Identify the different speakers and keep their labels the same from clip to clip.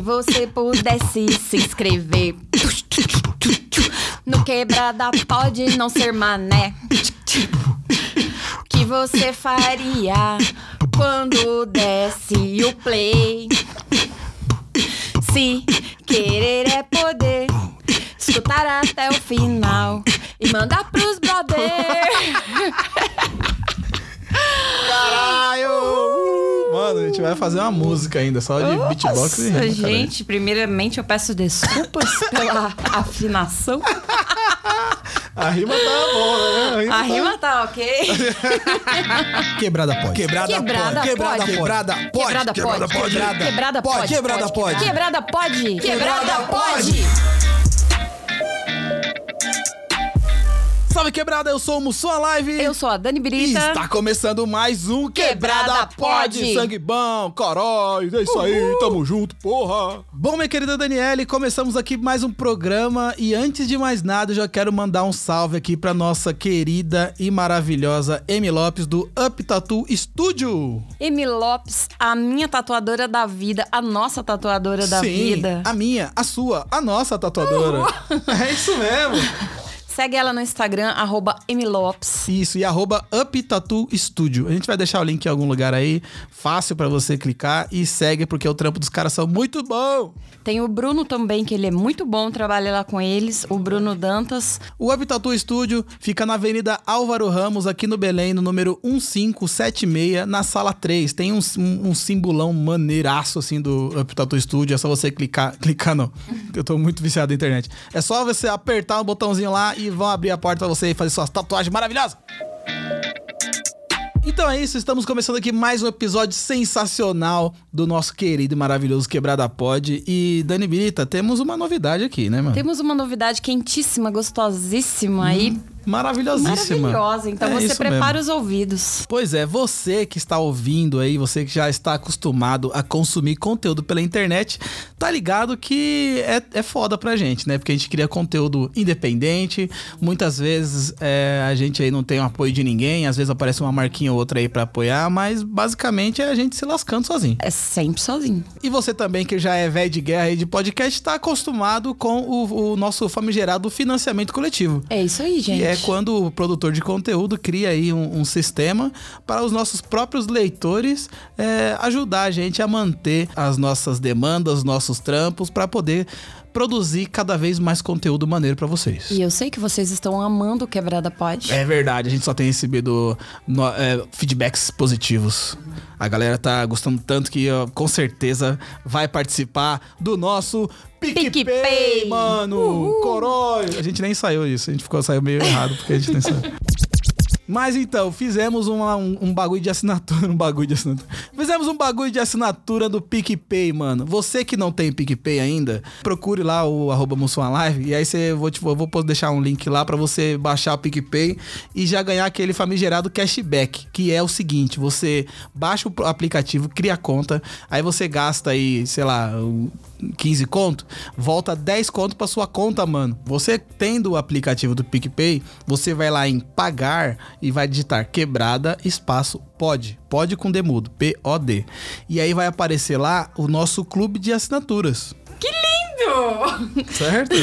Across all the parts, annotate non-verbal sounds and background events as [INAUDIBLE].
Speaker 1: Se você pudesse se inscrever no Quebrada Pode Não Ser Mané. O que você faria quando desce o play? Se querer é poder, escutar até o final e mandar pros brother.
Speaker 2: Caralho! Mano, a gente vai fazer uma música ainda, só de beatbox e
Speaker 1: Nossa,
Speaker 2: rima, caralho.
Speaker 1: gente, primeiramente eu peço desculpas pela afinação.
Speaker 2: A rima tá boa, né? A rima,
Speaker 1: A rima tá ok.
Speaker 3: Quebrada pode.
Speaker 2: Quebrada,
Speaker 1: Quebrada
Speaker 2: pode. Quebrada
Speaker 1: pode.
Speaker 2: Quebrada pode.
Speaker 1: Quebrada pode.
Speaker 2: Quebrada
Speaker 1: Quebrada
Speaker 2: pode.
Speaker 1: pode.
Speaker 2: Quebrada pode.
Speaker 1: Quebrada pode.
Speaker 2: Quebrada
Speaker 1: Quebrada
Speaker 2: pode. Salve quebrada, eu sou o Mussum Live.
Speaker 1: Eu sou a Dani
Speaker 2: E
Speaker 1: Brita.
Speaker 2: está começando mais um Quebrada,
Speaker 1: Quebrada
Speaker 2: Pode.
Speaker 1: Pode.
Speaker 2: Sangue bom, corói, é isso aí, tamo junto, porra. Bom, minha querida Daniele, começamos aqui mais um programa e antes de mais nada, eu já quero mandar um salve aqui pra nossa querida e maravilhosa Emi Lopes do Up Tattoo Studio.
Speaker 1: Emi Lopes, a minha tatuadora da vida, a nossa tatuadora da
Speaker 2: Sim,
Speaker 1: vida.
Speaker 2: a minha, a sua, a nossa tatuadora. [LAUGHS] É isso mesmo.
Speaker 1: Segue ela no Instagram, arroba Emi Lopes.
Speaker 2: Isso, e arroba Up Tattoo Studio. A gente vai deixar o link em algum lugar aí, fácil pra você clicar e segue, porque o trampo dos caras são muito bom.
Speaker 1: Tem o Bruno também, que ele é muito bom, trabalha lá com eles. O Bruno Dantas.
Speaker 2: O Up Tattoo Studio fica na Avenida Álvaro Ramos, aqui no Belém, no número 1576, na sala 3. Tem um, um, um simbolão maneiraço, assim, do Up Tattoo Studio. É só você clicar. [LAUGHS] Clicar não, eu tô muito viciado na internet. É só você apertar o botãozinho lá e vão abrir a porta pra você fazer suas tatuagens maravilhosas. Então é isso, estamos começando aqui mais um episódio sensacional do nosso querido e maravilhoso Quebrada Pod. E Dani Brita, temos uma novidade aqui, né, mano?
Speaker 1: Temos uma novidade quentíssima, gostosíssima aí.
Speaker 2: Maravilhosíssima.
Speaker 1: Maravilhosa. Então.
Speaker 2: É
Speaker 1: você prepara
Speaker 2: mesmo.
Speaker 1: os ouvidos.
Speaker 2: Pois é, você que está ouvindo aí, você que já está acostumado a consumir conteúdo pela internet, tá ligado que é, é foda pra gente, né? Porque a gente cria conteúdo independente, muitas vezes é, a gente aí não tem o apoio de ninguém, às vezes aparece uma marquinha ou outra aí pra apoiar, mas basicamente é a gente se lascando sozinho.
Speaker 1: É sempre sozinho.
Speaker 2: E você também, que já é velho de guerra aí de podcast, está acostumado com o, o nosso famigerado financiamento coletivo.
Speaker 1: É isso aí, gente.
Speaker 2: Que é quando o produtor de conteúdo cria aí um, um sistema para os nossos próprios leitores é, ajudar a gente a manter as nossas demandas, os nossos trampos, para poder produzir cada vez mais conteúdo maneiro para vocês.
Speaker 1: E eu sei que vocês estão amando o Quebrada Pod.
Speaker 2: É verdade, a gente só tem recebido no- é, feedbacks positivos. A galera tá gostando tanto que ó, com certeza vai participar do nosso PicPay,
Speaker 1: PicPay.
Speaker 2: mano! Corói! A gente nem saiu isso, a gente ficou saiu meio errado porque a gente nem saiu. [LAUGHS] Mas então, fizemos uma- um, um bagulho de assinatura, [LAUGHS] um bagulho de assinatura. Fizemos um bagulho de assinatura do PicPay, mano. Você que não tem PicPay ainda, procure lá o arroba Live e aí você, vou, tipo, eu vou deixar um link lá pra você baixar o PicPay e já ganhar aquele famigerado cashback, que é o seguinte, você baixa o aplicativo, cria a conta, aí você gasta aí, sei lá, 15 conto, volta 10 conto pra sua conta, mano. Você tendo o aplicativo do PicPay, você vai lá em pagar e vai digitar quebrada espaço pode, pode com demudo, P-O-D. E aí vai aparecer lá o nosso clube de assinaturas. Certo?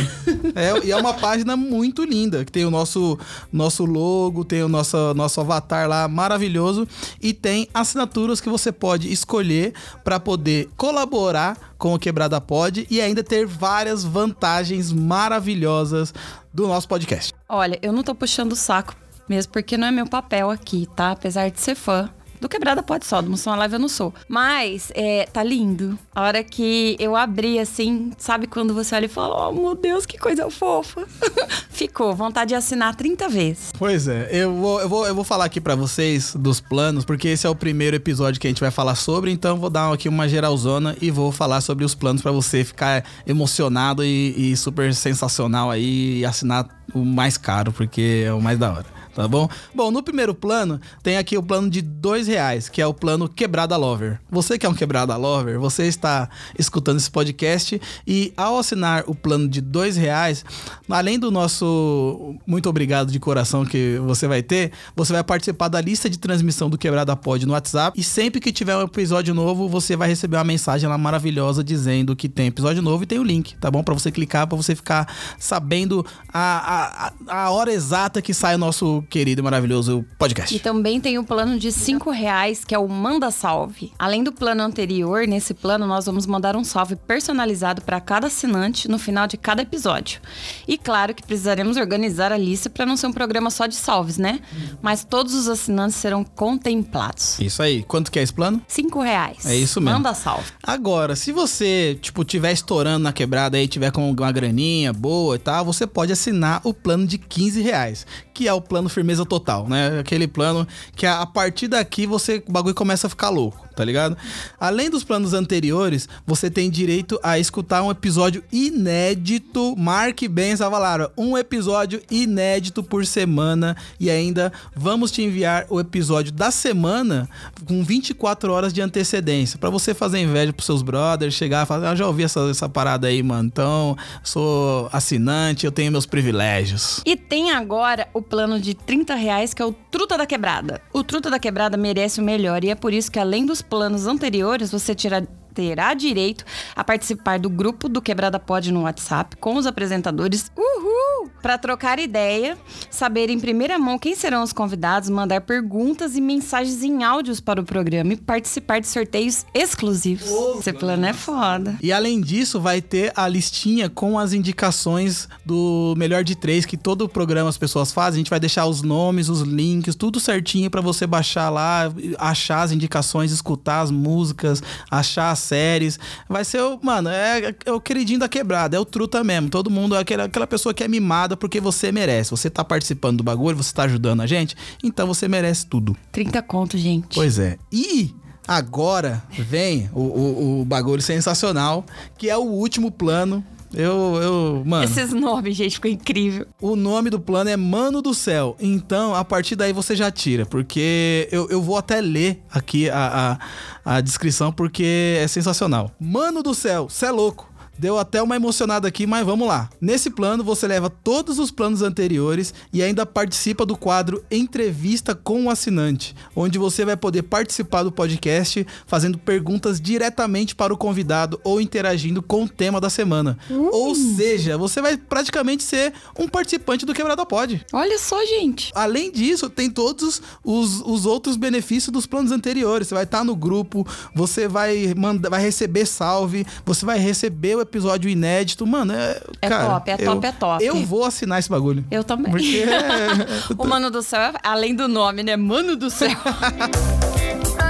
Speaker 2: é, e é uma página muito linda, que tem o nosso, nosso logo, tem o nosso, nosso avatar lá maravilhoso e tem assinaturas que você pode escolher para poder colaborar com o Quebrada Pod e ainda ter várias vantagens maravilhosas do nosso podcast.
Speaker 1: Olha, eu não tô puxando o saco, mesmo porque não é meu papel aqui, tá? Apesar de ser fã. Do Quebrada pode só, do Moção Live eu não sou. Mas, é, tá lindo. A hora que eu abri, assim, sabe quando você olha e fala, oh, meu Deus, que coisa fofa. [LAUGHS] Ficou, vontade de assinar 30 vezes.
Speaker 2: Pois é, eu vou, eu vou, eu vou falar aqui pra vocês dos planos, porque esse é o primeiro episódio que a gente vai falar sobre, então vou dar aqui uma geralzona e vou falar sobre os planos pra você ficar emocionado e, e super sensacional aí e assinar o mais caro, porque é o mais da hora. Tá bom? Bom, no primeiro plano, tem aqui o plano de dois reais, que é o plano Quebrada Lover. Você que é um Quebrada Lover, você está escutando esse podcast e ao assinar o plano de dois reais, além do nosso muito obrigado de coração que você vai ter, você vai participar da lista de transmissão do Quebrada Pod no WhatsApp e sempre que tiver um episódio novo, você vai receber uma mensagem lá maravilhosa dizendo que tem episódio novo e tem o link, tá bom? Para você clicar, para você ficar sabendo a, a, a hora exata que sai o nosso querido e maravilhoso podcast.
Speaker 1: E também tem o plano de cinco reais, que é o Manda Salve. Além do plano anterior, nesse plano nós vamos mandar um salve personalizado para cada assinante no final de cada episódio. E claro que precisaremos organizar a lista para não ser um programa só de salves, né? Mas todos os assinantes serão contemplados.
Speaker 2: Isso aí. Quanto que é esse plano?
Speaker 1: Cinco reais.
Speaker 2: É isso mesmo.
Speaker 1: Manda salve.
Speaker 2: Agora, se você, tipo, tiver estourando na quebrada aí, tiver com uma graninha boa e tal, você pode assinar o plano de 15 reais, que é o plano firmeza total, né? Aquele plano que a partir daqui você, o bagulho começa a ficar louco tá ligado? Além dos planos anteriores, você tem direito a escutar um episódio inédito. Marque bem essa palavra, um episódio inédito por semana e ainda vamos te enviar o episódio da semana com 24 horas de antecedência para você fazer inveja pros seus brothers, chegar e falar, ah, já ouvi essa, essa parada aí, mano. Então, sou assinante, eu tenho meus privilégios.
Speaker 1: E tem agora o plano de 30 reais, que é o Truta da Quebrada. O Truta da Quebrada merece o melhor e é por isso que além dos planos anteriores, você tira terá direito a participar do grupo do Quebrada Pod no WhatsApp com os apresentadores. Uhul! Para trocar ideia, saber em primeira mão quem serão os convidados, mandar perguntas e mensagens em áudios para o programa e participar de sorteios exclusivos. Oh, Esse plano é foda.
Speaker 2: E além disso, vai ter a listinha com as indicações do melhor de três que todo o programa as pessoas fazem. A gente vai deixar os nomes, os links, tudo certinho para você baixar lá, achar as indicações, escutar as músicas, achar as séries. Vai ser o. Mano, é, é o queridinho da quebrada, é o truta mesmo. Todo mundo é aquela, aquela pessoa que é mimada porque você merece. Você tá participando do bagulho, você tá ajudando a gente, então você merece tudo.
Speaker 1: 30 conto, gente.
Speaker 2: Pois é. E. Agora vem o, o, o bagulho sensacional, que é o último plano eu, eu, mano.
Speaker 1: Esses nomes, gente, ficou incrível.
Speaker 2: O nome do plano é Mano do Céu. Então, a partir daí você já tira, porque eu, eu vou até ler aqui a, a, a descrição, porque é sensacional. Mano do Céu, cê é louco. Deu até uma emocionada aqui, mas vamos lá. Nesse plano, você leva todos os planos anteriores e ainda participa do quadro Entrevista com o Assinante, onde você vai poder participar do podcast fazendo perguntas diretamente para o convidado ou interagindo com o tema da semana. Uh. Ou seja, você vai praticamente ser um participante do Quebrada Pod.
Speaker 1: Olha só, gente.
Speaker 2: Além disso, tem todos os, os outros benefícios dos planos anteriores. Você vai estar no grupo, você vai, manda, vai receber salve, você vai receber o episódio inédito. Mano, é.
Speaker 1: É
Speaker 2: cara,
Speaker 1: top, é
Speaker 2: eu,
Speaker 1: top, é top.
Speaker 2: Eu vou assinar esse bagulho.
Speaker 1: Eu também.
Speaker 2: Porque. [LAUGHS]
Speaker 1: o Mano do Céu, além do nome, né? Mano do Céu. [LAUGHS]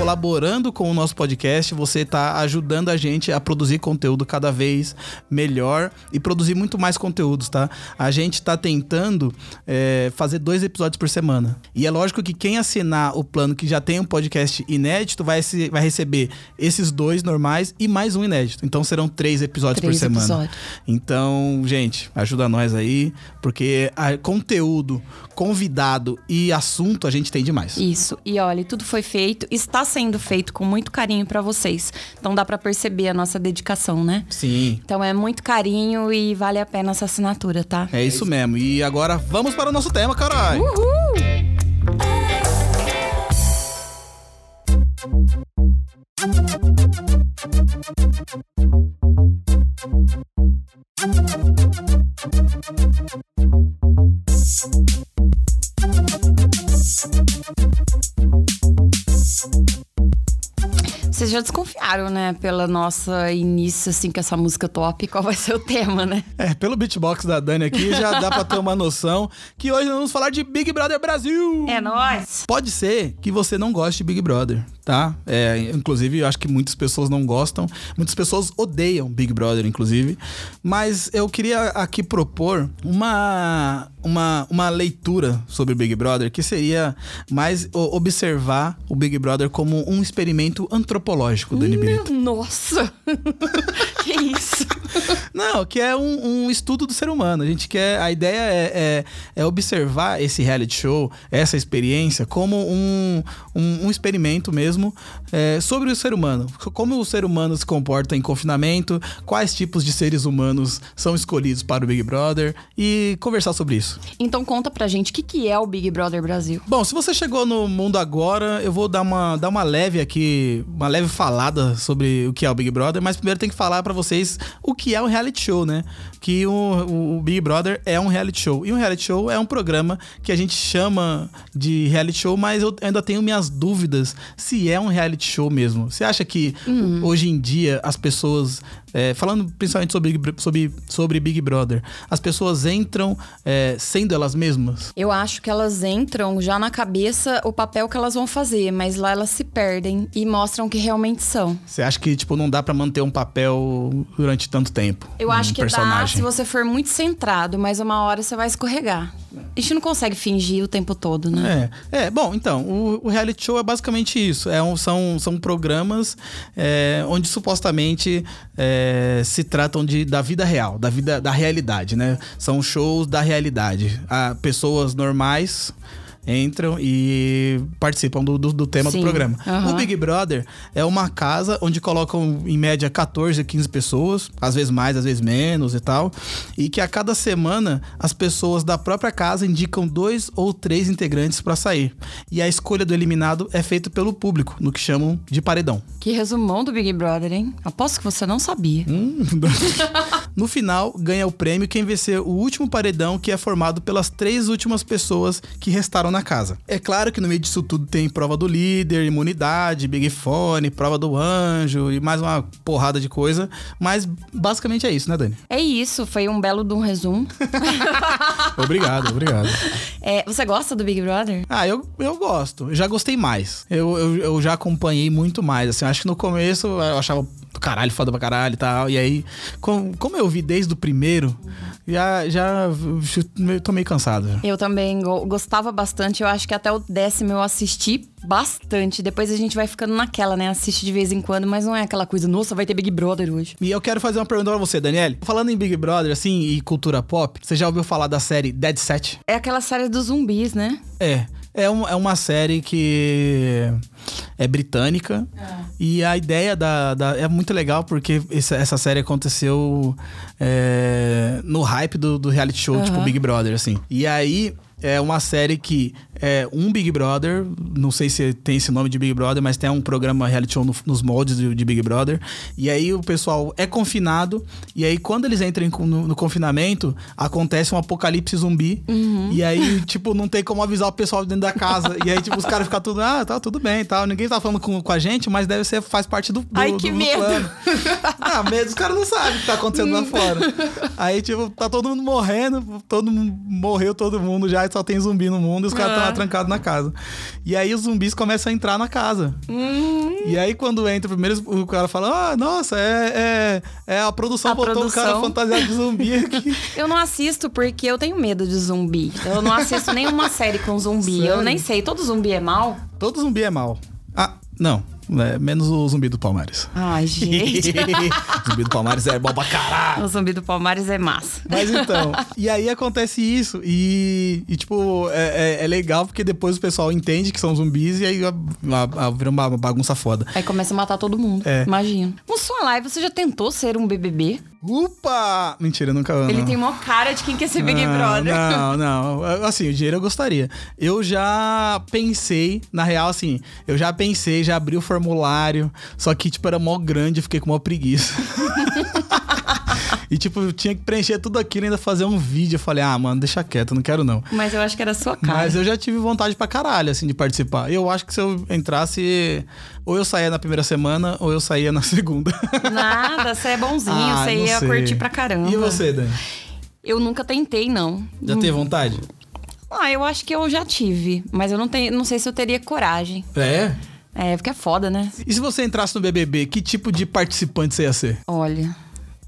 Speaker 2: colaborando com o nosso podcast, você está ajudando a gente a produzir conteúdo cada vez melhor e produzir muito mais conteúdos, tá? A gente está tentando é, fazer dois episódios por semana. E é lógico que quem assinar o plano que já tem um podcast inédito vai, se, vai receber esses dois normais e mais um inédito. Então serão três episódios três por semana. Episódios. Então, gente, ajuda nós aí, porque a, conteúdo, convidado e assunto a gente tem demais.
Speaker 1: Isso. E olha, tudo foi feito, está sendo feito com muito carinho para vocês. Então dá para perceber a nossa dedicação, né?
Speaker 2: Sim.
Speaker 1: Então é muito carinho e vale a pena essa assinatura, tá?
Speaker 2: É isso mesmo. E agora vamos para o nosso tema, caralho.
Speaker 1: Uhul! Vocês já desconfiaram, né, pela nossa início, assim, com essa música top, qual vai ser o tema, né?
Speaker 2: É, pelo beatbox da Dani aqui, já dá pra ter uma noção que hoje nós vamos falar de Big Brother Brasil!
Speaker 1: É nóis!
Speaker 2: Pode ser que você não goste de Big Brother, tá? É, inclusive, eu acho que muitas pessoas não gostam, muitas pessoas odeiam Big Brother, inclusive, mas eu queria aqui propor uma, uma, uma leitura sobre Big Brother, que seria mais observar o Big Brother como um experimento antropológico do NB.
Speaker 1: Nossa! [LAUGHS] que isso? [LAUGHS]
Speaker 2: Não, que é um, um, estudo do ser humano. A gente quer. A ideia é, é, é observar esse reality show, essa experiência, como um, um, um experimento mesmo é, sobre o ser humano. Como o ser humano se comporta em confinamento, quais tipos de seres humanos são escolhidos para o Big Brother e conversar sobre isso.
Speaker 1: Então conta pra gente o que, que é o Big Brother Brasil.
Speaker 2: Bom, se você chegou no mundo agora, eu vou dar uma, dar uma leve aqui, uma leve falada sobre o que é o Big Brother, mas primeiro tem que falar para vocês o que é um reality show, né? Que o, o, Big Brother é um reality show. E um reality show é um programa que a gente chama de reality show, mas eu ainda tenho minhas dúvidas se é um reality show mesmo. Você acha que uhum. hoje em dia as pessoas é, falando principalmente sobre, sobre, sobre Big Brother, as pessoas entram é, sendo elas mesmas?
Speaker 1: Eu acho que elas entram já na cabeça o papel que elas vão fazer, mas lá elas se perdem e mostram que realmente são.
Speaker 2: Você acha que, tipo, não dá para manter um papel durante tanto tempo?
Speaker 1: Eu um acho que personagem. dá se você for muito centrado, mas uma hora você vai escorregar. A gente não consegue fingir o tempo todo,
Speaker 2: né? É, é bom, então, o, o reality show é basicamente isso. É um, são, são programas é, onde supostamente é, se tratam de, da vida real, da vida da realidade, né? São shows da realidade. Há pessoas normais entram e participam do, do, do tema Sim. do programa. Uhum. O Big Brother é uma casa onde colocam em média 14, 15 pessoas, às vezes mais, às vezes menos e tal, e que a cada semana as pessoas da própria casa indicam dois ou três integrantes para sair. E a escolha do eliminado é feita pelo público, no que chamam de paredão.
Speaker 1: Que resumão do Big Brother, hein? Aposto que você não sabia. Hum, [LAUGHS]
Speaker 2: no final, ganha o prêmio quem vencer o último paredão, que é formado pelas três últimas pessoas que restaram na casa. É claro que no meio disso tudo tem prova do líder, imunidade, Big Fone, prova do anjo e mais uma porrada de coisa. Mas basicamente é isso, né, Dani?
Speaker 1: É isso, foi um belo de um resumo. [LAUGHS]
Speaker 2: obrigado, obrigado.
Speaker 1: É, você gosta do Big Brother?
Speaker 2: Ah, eu, eu gosto. já gostei mais. Eu, eu, eu já acompanhei muito mais. Assim, acho que no começo eu achava do caralho, foda pra caralho e tal. E aí, como, como eu vi desde o primeiro, já, já eu tô meio cansado.
Speaker 1: Eu também gostava bastante. Eu acho que até o décimo eu assisti bastante. Depois a gente vai ficando naquela, né? Assiste de vez em quando, mas não é aquela coisa, nossa, vai ter Big Brother hoje.
Speaker 2: E eu quero fazer uma pergunta pra você, Daniele. Falando em Big Brother, assim, e cultura pop, você já ouviu falar da série Dead Set?
Speaker 1: É aquela série dos zumbis, né?
Speaker 2: É. É, um, é uma série que é britânica. É. E a ideia da, da, É muito legal porque essa, essa série aconteceu é, no hype do, do reality show, uhum. tipo Big Brother, assim. E aí é uma série que é um Big Brother, não sei se tem esse nome de Big Brother, mas tem um programa reality show no, nos moldes de, de, Big Brother. E aí o pessoal é confinado, e aí quando eles entram no, no confinamento, acontece um apocalipse zumbi. Uhum. E aí, tipo, não tem como avisar o pessoal dentro da casa. e aí, tipo, os caras ficam tudo, ah, tá tudo bem tal. Ninguém tá falando com, com a gente, mas deve ser, faz parte do, do
Speaker 1: Ai, que
Speaker 2: do,
Speaker 1: medo.
Speaker 2: plano. [LAUGHS] ah, medo, os caras não sabem o que tá acontecendo lá fora. Aí, tipo, tá todo mundo morrendo, todo mundo morreu, todo mundo já, só tem zumbi no mundo e os caras estão é. lá trancados na casa. E aí os zumbis começam a entrar na casa. Hum. E aí quando entra, primeiro o cara fala: Ah, nossa, é, é, é a produção a botou produção. o cara fantasiado de zumbi aqui. [LAUGHS]
Speaker 1: eu não assisto porque eu tenho medo de zumbi. Eu não assisto nenhuma série com zumbi. Sério? Eu nem sei. Todo zumbi é mal?
Speaker 2: Todo zumbi é mal. Ah, não. É, menos o zumbi do Palmares.
Speaker 1: Ai, gente.
Speaker 2: o [LAUGHS] zumbi do Palmares é bom pra caralho.
Speaker 1: O zumbi do Palmares é massa.
Speaker 2: Mas então, e aí acontece isso. E, e tipo, é, é, é, legal porque depois o pessoal entende que são zumbis e aí a, a, a, vira uma bagunça foda.
Speaker 1: Aí começa a matar todo mundo. É. Imagina. No sua live, você já tentou ser um BBB?
Speaker 2: Upa! Mentira, nunca.
Speaker 1: Ele não. tem uma cara de quem quer ser Big Brother.
Speaker 2: Não, não. Assim, o dinheiro eu gostaria. Eu já pensei, na real, assim, eu já pensei, já abri o formulário, só que, tipo, era mó grande, fiquei com mó preguiça. [LAUGHS] E, tipo, eu tinha que preencher tudo aquilo e ainda fazer um vídeo. Eu falei, ah, mano, deixa quieto, não quero não.
Speaker 1: Mas eu acho que era sua cara.
Speaker 2: Mas eu já tive vontade pra caralho, assim, de participar. Eu acho que se eu entrasse, ou eu saía na primeira semana, ou eu saía na [LAUGHS] segunda.
Speaker 1: Nada, você é bonzinho, ah, você ia sei. curtir pra caramba.
Speaker 2: E você, Dani?
Speaker 1: Eu nunca tentei, não.
Speaker 2: Já teve vontade?
Speaker 1: Ah, eu acho que eu já tive, mas eu não, tenho, não sei se eu teria coragem.
Speaker 2: É?
Speaker 1: É, porque é foda, né?
Speaker 2: E se você entrasse no BBB, que tipo de participante você ia ser?
Speaker 1: Olha,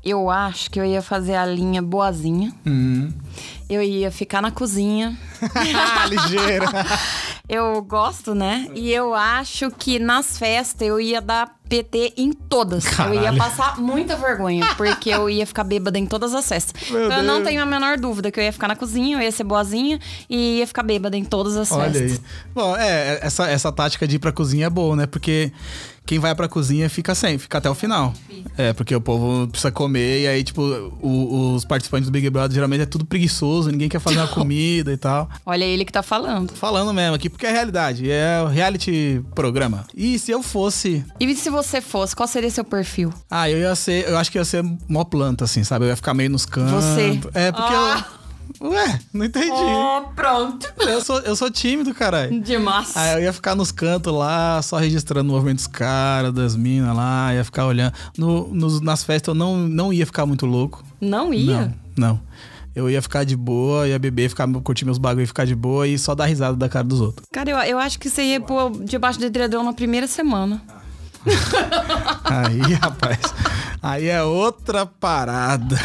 Speaker 1: eu acho que eu ia fazer a linha boazinha. Uhum. Eu ia ficar na cozinha. [LAUGHS]
Speaker 2: Ligeira. [LAUGHS]
Speaker 1: eu gosto, né? E eu acho que nas festas eu ia dar PT em todas. Eu ia
Speaker 2: Caralho.
Speaker 1: passar muita vergonha, porque eu ia ficar bêbada em todas as festas.
Speaker 2: Meu
Speaker 1: então eu não
Speaker 2: Deus.
Speaker 1: tenho a menor dúvida que eu ia ficar na cozinha, eu ia ser boazinha e ia ficar bêbada em todas as
Speaker 2: Olha
Speaker 1: festas.
Speaker 2: aí. Bom, é, essa, essa tática de ir pra cozinha é boa, né? Porque quem vai pra cozinha fica sem, fica até o final. É, porque o povo precisa comer e aí, tipo, o- os participantes do Big Brother geralmente é tudo preguiçoso, ninguém quer fazer uma comida e tal.
Speaker 1: Olha ele que tá falando.
Speaker 2: Falando mesmo aqui, porque é realidade, é reality programa. E se eu fosse.
Speaker 1: E se você fosse, qual seria seu perfil?
Speaker 2: Ah, eu ia ser. Eu acho que ia ser mó planta, assim, sabe? Eu ia ficar meio nos cantos.
Speaker 1: Você.
Speaker 2: É, porque
Speaker 1: Ah.
Speaker 2: eu. Ué, não entendi.
Speaker 1: Oh, pronto.
Speaker 2: Eu, sou, eu sou tímido, caralho.
Speaker 1: Demais.
Speaker 2: Aí eu ia ficar nos cantos lá, só registrando o movimento dos caras, das minas lá, ia ficar olhando. No, nos- nas festas eu não, não ia ficar muito louco.
Speaker 1: Não ia?
Speaker 2: Não, não. Eu ia ficar de boa, ia beber, ficar, curtir meus bagulho e ficar de boa e só dar risada da cara dos outros.
Speaker 1: Cara, eu, eu acho que você ia pôr debaixo do edredom na primeira semana. [LAUGHS]
Speaker 2: Aí, rapaz, aí é outra parada.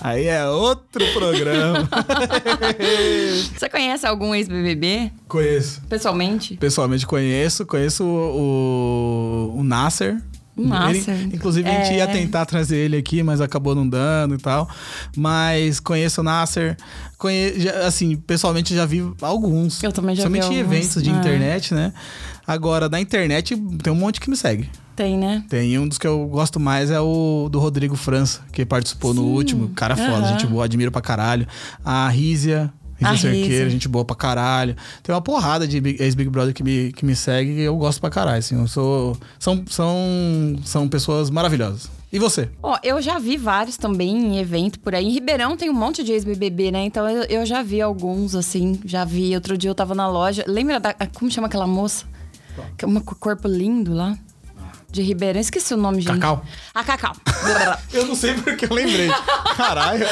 Speaker 2: Aí é outro programa. [LAUGHS]
Speaker 1: Você conhece algum ex-BBB?
Speaker 2: Conheço.
Speaker 1: Pessoalmente?
Speaker 2: Pessoalmente conheço, conheço o, o, o Nasser.
Speaker 1: Nasser.
Speaker 2: Ele- inclusive, a gente
Speaker 1: É.
Speaker 2: ia tentar trazer ele aqui, mas acabou não dando e tal. Mas conheço o Nasser. Conhe... assim, pessoalmente já vi alguns.
Speaker 1: Eu também já vi
Speaker 2: Somente em
Speaker 1: alguns,
Speaker 2: eventos de
Speaker 1: é.
Speaker 2: internet, né? Agora, da internet, tem um monte que me segue.
Speaker 1: Tem, né?
Speaker 2: Tem um dos que eu gosto mais é o do Rodrigo França, que participou no
Speaker 1: Sim.
Speaker 2: último. Cara foda,
Speaker 1: Aham.
Speaker 2: gente boa, admiro pra caralho. A Rízia.
Speaker 1: A
Speaker 2: Cerqueira, gente boa pra caralho. Tem uma porrada de Big- ex-Big Brother que me, que me segue e eu gosto pra caralho, assim. Eu sou... São, são, são pessoas maravilhosas. E você?
Speaker 1: Ó, eu já vi vários também em evento por aí. Em Ribeirão tem um monte de ex-BBB, né? Então eu, eu já vi alguns, assim. Já vi. Outro dia eu tava na loja. Lembra da. Como chama aquela moça? Que é Uma corpo lindo lá. De Ribeirão. Esqueci o nome, gente.
Speaker 2: Cacau?
Speaker 1: A Cacau. [LAUGHS]
Speaker 2: Eu não sei porque eu lembrei. Caralho.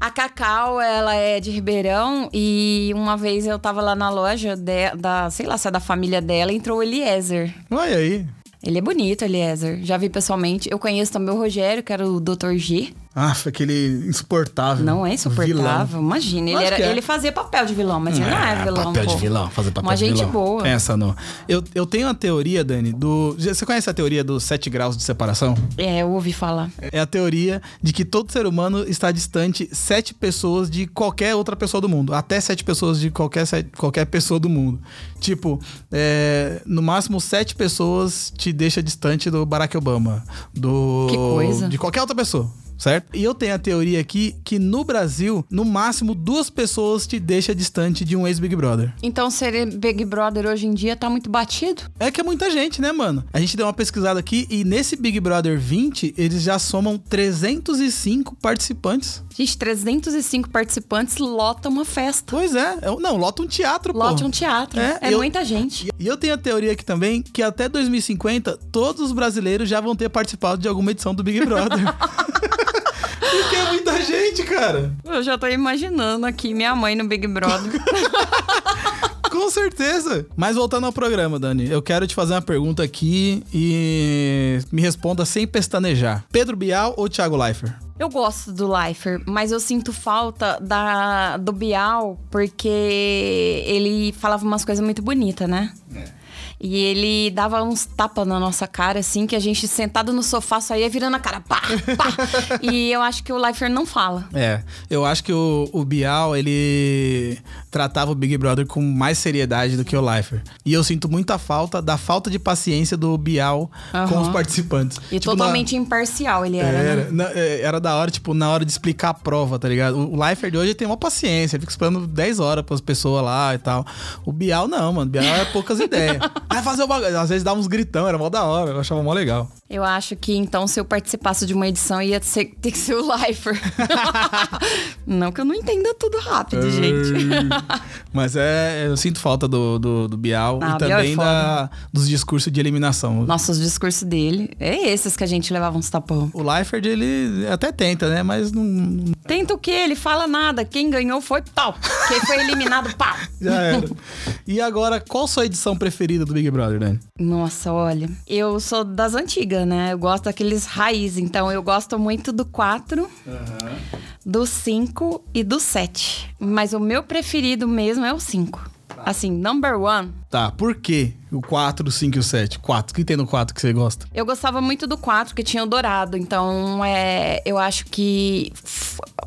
Speaker 1: A Cacau, ela é de Ribeirão e uma vez eu tava lá na loja de- da, sei lá, se é da família dela, entrou o Eliezer.
Speaker 2: Olha aí.
Speaker 1: Ele é bonito, Eliezer. Já vi pessoalmente. Eu conheço também o Rogério, que era o Dr. G.
Speaker 2: Ah, foi aquele insuportável.
Speaker 1: Não é insuportável. Imagina, ele, era,
Speaker 2: é.
Speaker 1: ele fazia papel de vilão, mas ele não é vilão.
Speaker 2: papel
Speaker 1: pô.
Speaker 2: de vilão, fazer papel
Speaker 1: Uma
Speaker 2: de
Speaker 1: gente
Speaker 2: vilão.
Speaker 1: boa.
Speaker 2: Pensa no. Eu, eu tenho uma teoria, Dani, do. Você conhece a teoria dos sete graus de separação?
Speaker 1: É, eu ouvi falar.
Speaker 2: É a teoria de que todo ser humano está distante sete pessoas de qualquer outra pessoa do mundo. Até sete pessoas de qualquer, sete- qualquer pessoa do mundo. Tipo, é, no máximo sete pessoas te deixa distante do Barack Obama. Do.
Speaker 1: Que coisa.
Speaker 2: De qualquer outra pessoa. Certo? E eu tenho a teoria aqui que no Brasil, no máximo duas pessoas te deixa distante de um ex-Big Brother.
Speaker 1: Então, ser Big Brother hoje em dia tá muito batido?
Speaker 2: É que é muita gente, né, mano? A gente deu uma pesquisada aqui e nesse Big Brother 20, eles já somam 305 participantes.
Speaker 1: Gente, 305 participantes lota uma festa.
Speaker 2: Pois é, é- não, lota um teatro, pô.
Speaker 1: Lote um teatro.
Speaker 2: É,
Speaker 1: É,
Speaker 2: eu-
Speaker 1: muita gente.
Speaker 2: E eu tenho a teoria aqui também que até 2050 todos os brasileiros já vão ter participado de alguma edição do Big Brother. [LAUGHS] É cara.
Speaker 1: Eu já tô imaginando aqui minha mãe no Big Brother. [LAUGHS]
Speaker 2: Com certeza. Mas voltando ao programa, Dani, eu quero te fazer uma pergunta aqui e me responda sem pestanejar. Pedro Bial ou Thiago Leifert?
Speaker 1: Eu gosto do Leifer, mas eu sinto falta da, do Bial porque ele falava umas coisas muito bonitas, né? E ele dava uns tapas na nossa cara, assim, que a gente sentado no sofá só ia virando a cara, pá, pá. [LAUGHS] e eu acho que o Leifer não fala.
Speaker 2: É, eu acho que o, o Bial, ele tratava o Big Brother com mais seriedade do que o Leifert. E eu sinto muita falta da falta de paciência do Bial com
Speaker 1: Aham.
Speaker 2: os participantes.
Speaker 1: E
Speaker 2: Tipo,
Speaker 1: totalmente imparcial ele
Speaker 2: na-
Speaker 1: era,
Speaker 2: era,
Speaker 1: né?
Speaker 2: na- é, era da hora, tipo, na hora de explicar a prova, tá ligado? O Leifert de hoje tem uma paciência, ele fica esperando 10 horas pras pessoas lá e tal. O Bial não, mano. O Bial é poucas [LAUGHS] ideias. Vai fazer o bagulho. Às vezes dava uns gritão, era mó da hora, eu achava mó legal.
Speaker 1: Eu acho que então, se eu participasse de uma edição, ia ser- [LAUGHS] ter que ser o Leifer. [LAUGHS] não que eu não entenda tudo rápido, gente. [LAUGHS]
Speaker 2: Mas é, eu sinto falta do, do, do Bial
Speaker 1: Ah,
Speaker 2: e
Speaker 1: o Bial é
Speaker 2: também da, dos discursos de eliminação.
Speaker 1: Nossos discursos dele, é esses que a gente levava uns tapão.
Speaker 2: O Leifert, ele até tenta, né? Mas não.
Speaker 1: Tenta o quê? Ele fala nada. Quem ganhou foi pau. Quem foi eliminado, pau.
Speaker 2: Já era. e agora, qual sua edição preferida do Big Brother, Dani?
Speaker 1: Nossa, olha. Eu sou das antigas, né? Eu gosto daqueles raiz. Então, eu gosto muito do 4, do 5 e do 7. Mas o meu preferido mesmo é o 5. Assim, number one.
Speaker 2: Tá, por quê? O 4, o 5 e o 7? 4. O que tem no 4 que você gosta?
Speaker 1: Eu gostava muito do 4, que tinha o dourado. Então, é, eu acho que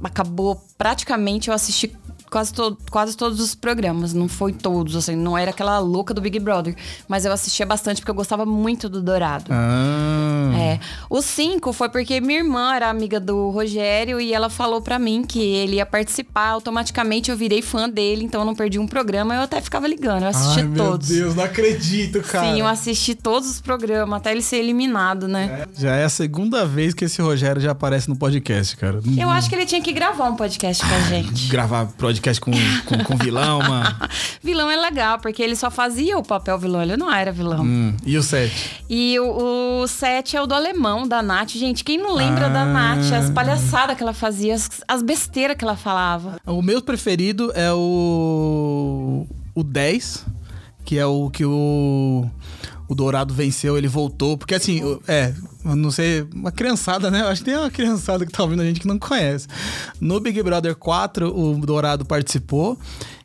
Speaker 1: acabou praticamente eu assisti quase, to- quase todos os programas. Não foi todos, assim, não era aquela louca do Big Brother. Mas eu assistia bastante porque eu gostava muito do dourado.
Speaker 2: Ah.
Speaker 1: É. O 5 foi porque minha irmã era amiga do Rogério e ela falou pra mim que ele ia participar. Automaticamente eu virei fã dele, então eu não perdi um programa. Eu até ficava ligando, eu assisti
Speaker 2: Ai,
Speaker 1: todos.
Speaker 2: Meu Deus, não acredito, cara.
Speaker 1: Sim, eu assisti todos os programas, até ele ser eliminado, né?
Speaker 2: Já é a segunda vez que esse Rogério já aparece no podcast, cara.
Speaker 1: Eu acho que ele tinha que gravar um podcast com a gente.
Speaker 2: Gravar podcast com, com, com vilão, mano. [LAUGHS]
Speaker 1: vilão é legal, porque ele só fazia o papel vilão, ele não era vilão.
Speaker 2: Hum, E o 7?
Speaker 1: E o, o 7 é o do alemão, da Nath. Gente, quem não lembra da
Speaker 2: Ah.
Speaker 1: Nath? As palhaçadas que ela fazia, as, as besteiras que ela falava.
Speaker 2: O meu preferido é o. O 10, que é o que o. O Dourado venceu, ele voltou. Porque assim, o- é, eu não sei, uma criançada, né? Eu acho que tem uma criançada que tá ouvindo a gente que não conhece. No Big Brother 4, o Dourado participou.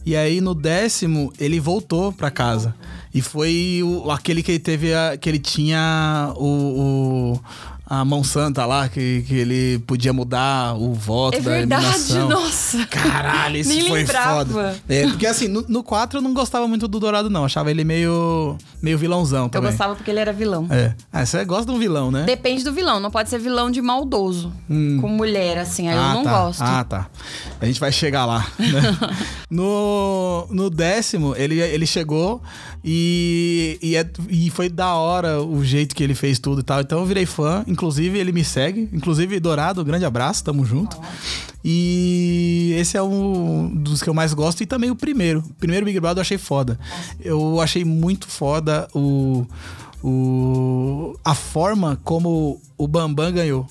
Speaker 2: E aí no décimo, ele voltou pra casa. E foi o- aquele que ele teve. A, que ele tinha o. o- a mão santa lá, que, que ele podia mudar o voto
Speaker 1: É
Speaker 2: da
Speaker 1: verdade,
Speaker 2: eliminação.
Speaker 1: nossa.
Speaker 2: Caralho, [LAUGHS]
Speaker 1: Nem
Speaker 2: foi
Speaker 1: lembrava.
Speaker 2: foda. É, porque assim, no, no 4 eu não gostava muito do Dourado, não. Achava ele meio, meio vilãozão
Speaker 1: Eu
Speaker 2: também.
Speaker 1: gostava porque ele era vilão.
Speaker 2: É. Ah, você gosta de um vilão, né?
Speaker 1: Depende do vilão, não pode ser vilão de maldoso. Com mulher, assim, aí
Speaker 2: ah,
Speaker 1: eu não
Speaker 2: tá.
Speaker 1: gosto.
Speaker 2: Ah, tá. A gente vai chegar lá. né? [LAUGHS] no, no décimo, ele, ele chegou e, e, é- e foi da hora o jeito que ele fez tudo e tal. Então eu virei fã. Inclusive, ele me segue. Inclusive, Dourado, grande abraço, tamo junto. E esse é um dos que eu mais gosto. E também o primeiro. O primeiro Big Brother eu achei foda. Eu achei muito foda o, o, a forma como o Bambam ganhou.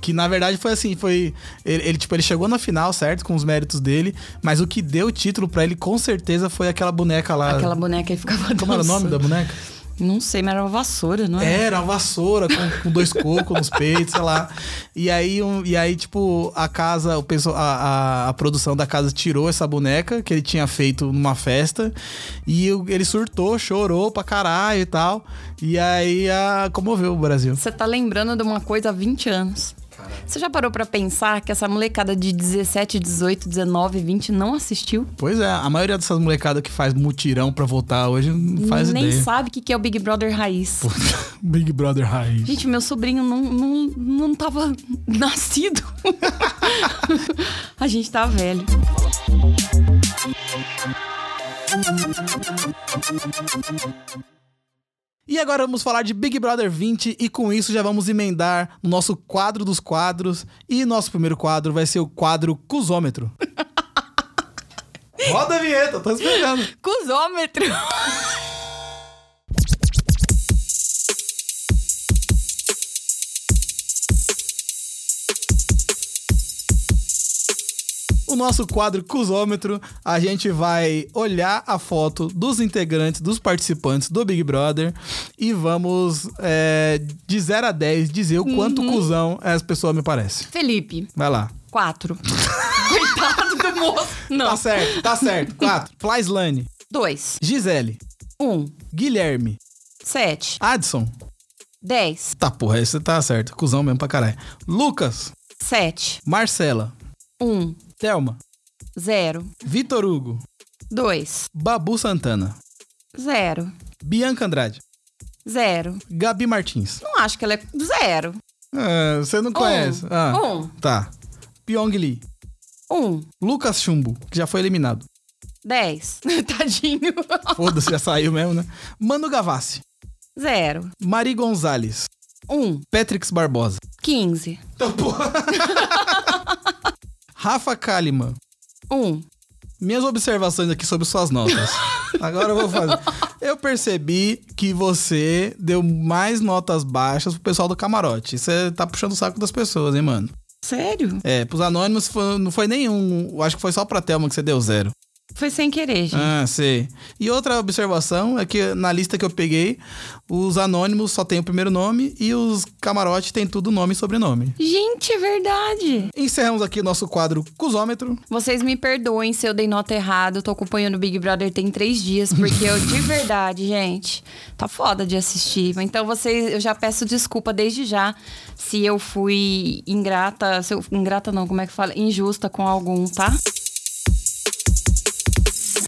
Speaker 2: Que na verdade foi assim, foi. Ele, ele, tipo, ele chegou na final, certo? Com os méritos dele. Mas o que deu o título pra ele, com certeza, foi aquela boneca lá.
Speaker 1: Aquela boneca aí ficava
Speaker 2: Como era o nome da
Speaker 1: dançando.
Speaker 2: boneca?
Speaker 1: Não sei, mas era uma vassoura, não é?
Speaker 2: Era uma vassoura com, com dois cocos nos peitos, sei lá. E aí, um- e aí tipo, a casa, o pessoal, a, a, a produção da casa tirou essa boneca que ele tinha feito numa festa. E ele surtou, chorou pra caralho e tal. E aí a, comoveu o Brasil.
Speaker 1: Você tá lembrando de uma coisa há 20 anos. Você já parou pra pensar que essa molecada de 17, 18, 19, 20 não assistiu?
Speaker 2: Pois é, a maioria dessas molecadas que faz mutirão pra votar hoje não faz
Speaker 1: Nem
Speaker 2: ideia.
Speaker 1: sabe o que que é o Big Brother raiz. [LAUGHS]
Speaker 2: Big Brother Raiz.
Speaker 1: Gente, meu sobrinho não, não, não tava [LAUGHS] nascido. [LAUGHS] A gente tá velho.
Speaker 2: E agora vamos falar de Big Brother 20 e com isso já vamos emendar no nosso quadro dos quadros. E nosso primeiro quadro vai ser o quadro Cusômetro. [LAUGHS] Roda a vinheta, tô esperando.
Speaker 1: Cusômetro. [LAUGHS]
Speaker 2: O nosso quadro Cusômetro, a gente vai olhar a foto dos integrantes, dos participantes do Big Brother e vamos, é, de 0 a 10, dizer o quanto cuzão essa pessoa me parece.
Speaker 1: Felipe,
Speaker 2: Vai lá.
Speaker 1: quatro. [LAUGHS] Coitado do moço.
Speaker 2: Tá
Speaker 1: Não.
Speaker 2: certo, tá certo. 4. Flyslane.
Speaker 1: Dois.
Speaker 2: Gisele.
Speaker 1: Um.
Speaker 2: Guilherme.
Speaker 1: Sete.
Speaker 2: Adson.
Speaker 1: Dez.
Speaker 2: Tá, porra, esse tá certo. Cusão mesmo pra caralho. Lucas.
Speaker 1: Sete.
Speaker 2: Marcela.
Speaker 1: Um.
Speaker 2: Thelma.
Speaker 1: Zero.
Speaker 2: Vitor Hugo.
Speaker 1: Dois.
Speaker 2: Babu Santana.
Speaker 1: Zero.
Speaker 2: Bianca Andrade.
Speaker 1: Zero.
Speaker 2: Gabi Martins.
Speaker 1: Não acho que ela é zero.
Speaker 2: Ah, você não conhece. Ah,
Speaker 1: Um.
Speaker 2: tá. Pyong Lee.
Speaker 1: Um.
Speaker 2: Lucas Chumbo, que já foi eliminado.
Speaker 1: Dez. [LAUGHS] Tadinho.
Speaker 2: Foda-se, já saiu mesmo, né? Mano Gavassi.
Speaker 1: Zero.
Speaker 2: Mari Gonzalez.
Speaker 1: Um.
Speaker 2: Petrix Barbosa.
Speaker 1: Quinze.
Speaker 2: Então, porra. [LAUGHS] Rafa Kalimann.
Speaker 1: Um.
Speaker 2: Minhas observações aqui sobre suas notas. [LAUGHS] Agora eu vou fazer. Eu percebi que você deu mais notas baixas pro pessoal do camarote. Você tá puxando o saco das pessoas, hein, mano?
Speaker 1: Sério?
Speaker 2: É, pros anônimos foi- não foi nenhum. eu Acho que foi só pra Thelma que você deu zero.
Speaker 1: Foi sem querer, gente.
Speaker 2: Ah, sei. E outra observação é que na lista que eu peguei, os anônimos só tem o primeiro nome e os camarote tem tudo nome e sobrenome.
Speaker 1: Gente, é verdade.
Speaker 2: Encerramos aqui o nosso quadro Cusômetro.
Speaker 1: Vocês me perdoem se eu dei nota errada. Eu tô acompanhando o Big Brother tem três dias, porque eu, de verdade, gente, tá foda de assistir. Então, vocês, eu já peço desculpa desde já se eu fui ingrata. Se eu, ingrata não, como é que fala? Injusta com algum, tá?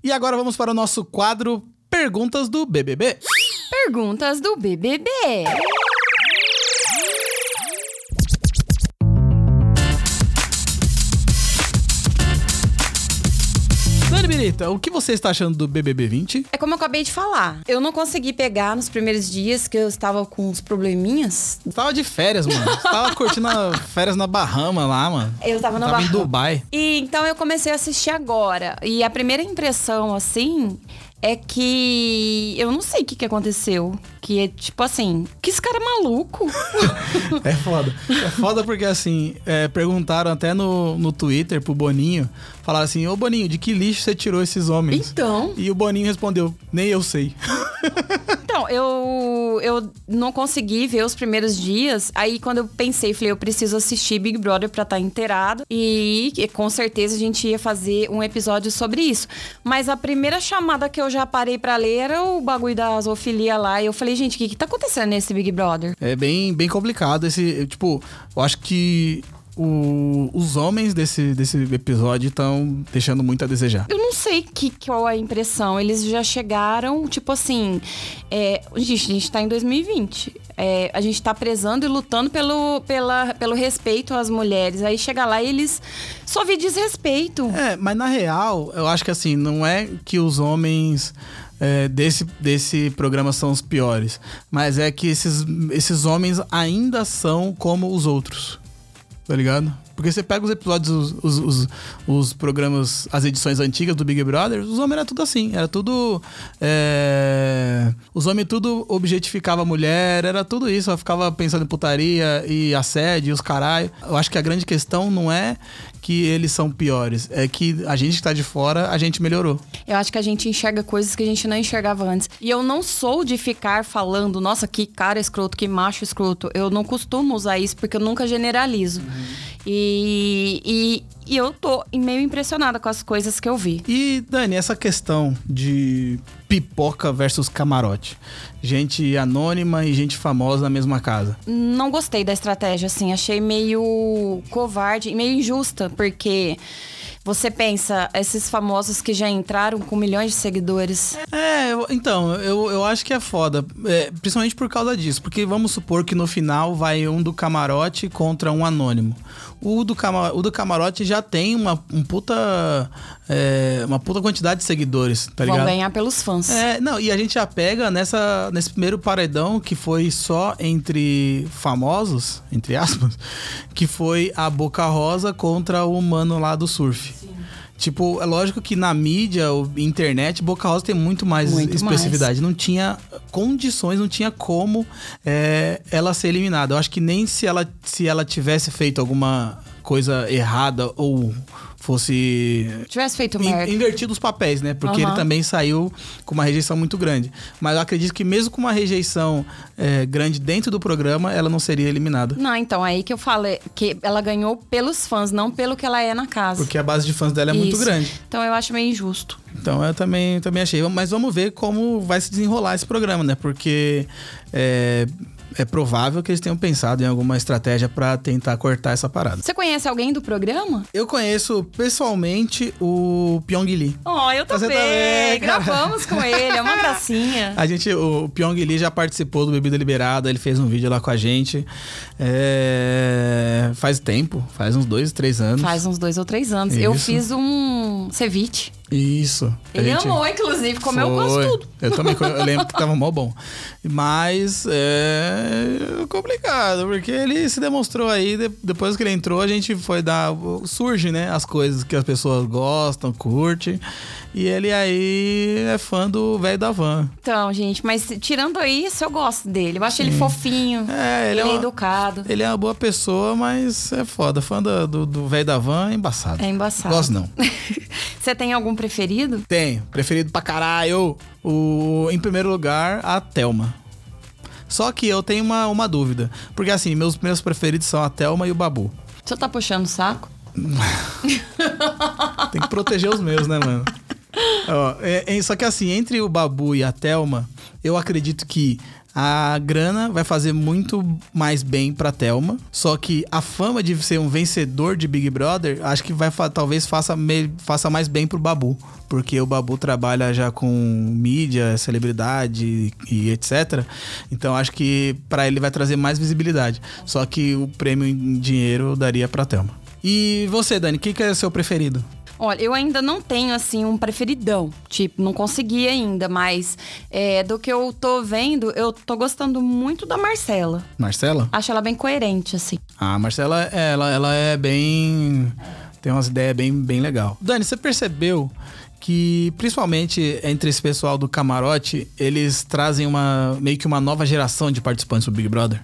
Speaker 2: E agora vamos para o nosso quadro Perguntas do BBB.
Speaker 1: Perguntas do BBB.
Speaker 2: Birita, o que você está achando do BBB 20?
Speaker 1: É como eu acabei de falar. Eu não consegui pegar nos primeiros dias que eu estava com uns probleminhas.
Speaker 2: Você tava de férias, mano. Você [LAUGHS] tava curtindo férias na Bahama lá, mano.
Speaker 1: Eu tava na
Speaker 2: Tava em
Speaker 1: Bahama.
Speaker 2: Dubai.
Speaker 1: E então eu comecei a assistir agora. E a primeira impressão, assim, é que eu não sei o que, que aconteceu. Que é tipo assim, que esse cara é maluco. [LAUGHS]
Speaker 2: É foda. É foda porque, assim, é, perguntaram até no, no Twitter pro Boninho. Falaram assim, ô Boninho, de que lixo você tirou esses homens?
Speaker 1: Então.
Speaker 2: E o Boninho respondeu, nem eu sei. [LAUGHS]
Speaker 1: Então, eu, eu não consegui ver os primeiros dias. Aí, quando eu pensei, falei, eu preciso assistir Big Brother pra estar inteirado. E, e com certeza a gente ia fazer um episódio sobre isso. Mas a primeira chamada que eu já parei pra ler era o bagulho da zoofilia lá. E eu falei, gente, o que, que tá acontecendo nesse Big Brother?
Speaker 2: É bem, bem complicado esse. Tipo, eu acho que o- os homens desse, desse episódio estão deixando muito a desejar.
Speaker 1: Eu não sei que, qual a impressão. Eles já chegaram, tipo assim. É, gente, a gente tá em 2020. É, a gente tá prezando e lutando pelo, pela, pelo respeito às mulheres. Aí chega lá e eles só vê desrespeito.
Speaker 2: É, mas na real, eu acho que assim, não é que os homens é, desse, desse programa são os piores, mas é que esses, esses homens ainda são como os outros. Tá ligado? Porque você pega os episódios, os, os, os, programas, as edições antigas do Big Brother, os homens era tudo assim. Era tudo. é, Os homens tudo objetificava a mulher, era tudo isso. Ela ficava pensando em putaria e assédio, os caralho. Eu acho que a grande questão não é que eles são piores, é que a gente que tá de fora, a gente melhorou.
Speaker 1: Eu acho que a gente enxerga coisas que a gente não enxergava antes. E eu não sou de ficar falando, nossa, que cara escroto, que macho escroto. Eu não costumo usar isso porque eu nunca generalizo. E, e, e eu tô meio impressionada com as coisas que eu vi.
Speaker 2: E, Dani, essa questão de pipoca versus camarote. Gente anônima e gente famosa na mesma casa.
Speaker 1: Não gostei da estratégia, assim. Achei meio covarde e meio injusta, porque você pensa, esses famosos que já entraram com milhões de seguidores.
Speaker 2: É, eu- então, eu, eu acho que é foda. é, principalmente por causa disso. Porque vamos supor que no final vai um do camarote contra um anônimo. O do, o do camarote já tem uma um puta. é, uma puta quantidade de seguidores, tá
Speaker 1: vão
Speaker 2: ligado?
Speaker 1: ganhar pelos fãs.
Speaker 2: É, não, e a gente já pega nessa, nesse primeiro paredão que foi só entre famosos, entre aspas, que foi a Boca Rosa contra o mano lá do surf. Tipo, é lógico que na mídia, internet, Boca Rosa tem muito mais
Speaker 1: Muito
Speaker 2: especificidade. Não tinha condições, não tinha como é, ela ser eliminada. Eu acho que nem se ela, se ela tivesse feito alguma coisa errada ou fosse
Speaker 1: Tivesse feito
Speaker 2: In-
Speaker 1: merda.
Speaker 2: invertido os papéis, né? Porque
Speaker 1: Aham.
Speaker 2: ele também saiu com uma rejeição muito grande. Mas eu acredito que mesmo com uma rejeição é, grande dentro do programa, ela não seria eliminada.
Speaker 1: Não, então, aí que eu falo é que ela ganhou pelos fãs, não pelo que ela é na casa.
Speaker 2: Porque a base de fãs dela é muito
Speaker 1: Isso.
Speaker 2: grande.
Speaker 1: Então eu acho meio injusto.
Speaker 2: Então eu também, também achei. Mas vamos ver como vai se desenrolar esse programa, né? Porque é, é provável que eles tenham pensado em alguma estratégia pra tentar cortar essa parada.
Speaker 1: Você conhece alguém do programa?
Speaker 2: Eu conheço pessoalmente o Pyong Lee.
Speaker 1: Oh, eu também. Gravamos com ele, é uma gracinha. [LAUGHS]
Speaker 2: A gente, o Pyong Lee já participou do Bebida Liberada, ele fez um vídeo lá com a gente. É, faz tempo, faz uns dois, três anos.
Speaker 1: Faz uns dois ou três anos. Eu
Speaker 2: Isso.
Speaker 1: fiz um ceviche.
Speaker 2: Isso.
Speaker 1: Ele
Speaker 2: gente-
Speaker 1: amou, inclusive, comeu quase tudo.
Speaker 2: Eu também eu lembro que tava mó bom. Mas é complicado, porque ele se demonstrou aí, de- depois que ele entrou, a gente foi dar. Surge, né? As coisas que as pessoas gostam, curtem. E ele aí é fã do velho da van.
Speaker 1: Então, gente, mas tirando isso, eu gosto dele. Eu acho ele fofinho.
Speaker 2: É, ele
Speaker 1: ele
Speaker 2: é
Speaker 1: é
Speaker 2: uma-
Speaker 1: educado.
Speaker 2: Ele é uma boa pessoa, mas é foda. Fã do velho da van é embaçado.
Speaker 1: É embaçado.
Speaker 2: Gosto não. [LAUGHS]
Speaker 1: Você tem algum preferido?
Speaker 2: Tenho. Preferido pra caralho. O, em primeiro lugar, a Thelma. Só que eu tenho uma, uma dúvida. Porque assim, meus, meus preferidos são a Thelma e o Babu.
Speaker 1: Você tá puxando o saco? [LAUGHS]
Speaker 2: Tem que proteger os meus, né, mano? Ó, é- é- só que assim, entre o Babu e a Thelma, eu acredito que a grana vai fazer muito mais bem pra Thelma. Só que a fama de ser um vencedor de Big Brother, acho que vai talvez faça, faça mais bem pro Babu. Porque o Babu trabalha já com mídia, celebridade e etc. Então acho que pra ele vai trazer mais visibilidade. Só que o prêmio em dinheiro daria pra Thelma. E você, Dani, o que, que é seu preferido?
Speaker 1: Olha, eu ainda não tenho, assim, um preferidão. Tipo, não consegui ainda, mas é, do que eu tô vendo, eu tô gostando muito da Marcela.
Speaker 2: Marcela?
Speaker 1: Acho ela bem coerente, assim.
Speaker 2: Ah, a Marcela, ela, ela é bem. Tem umas ideias bem, bem legal. Dani, você percebeu que, principalmente entre esse pessoal do camarote, eles trazem uma meio que uma nova geração de participantes do Big Brother?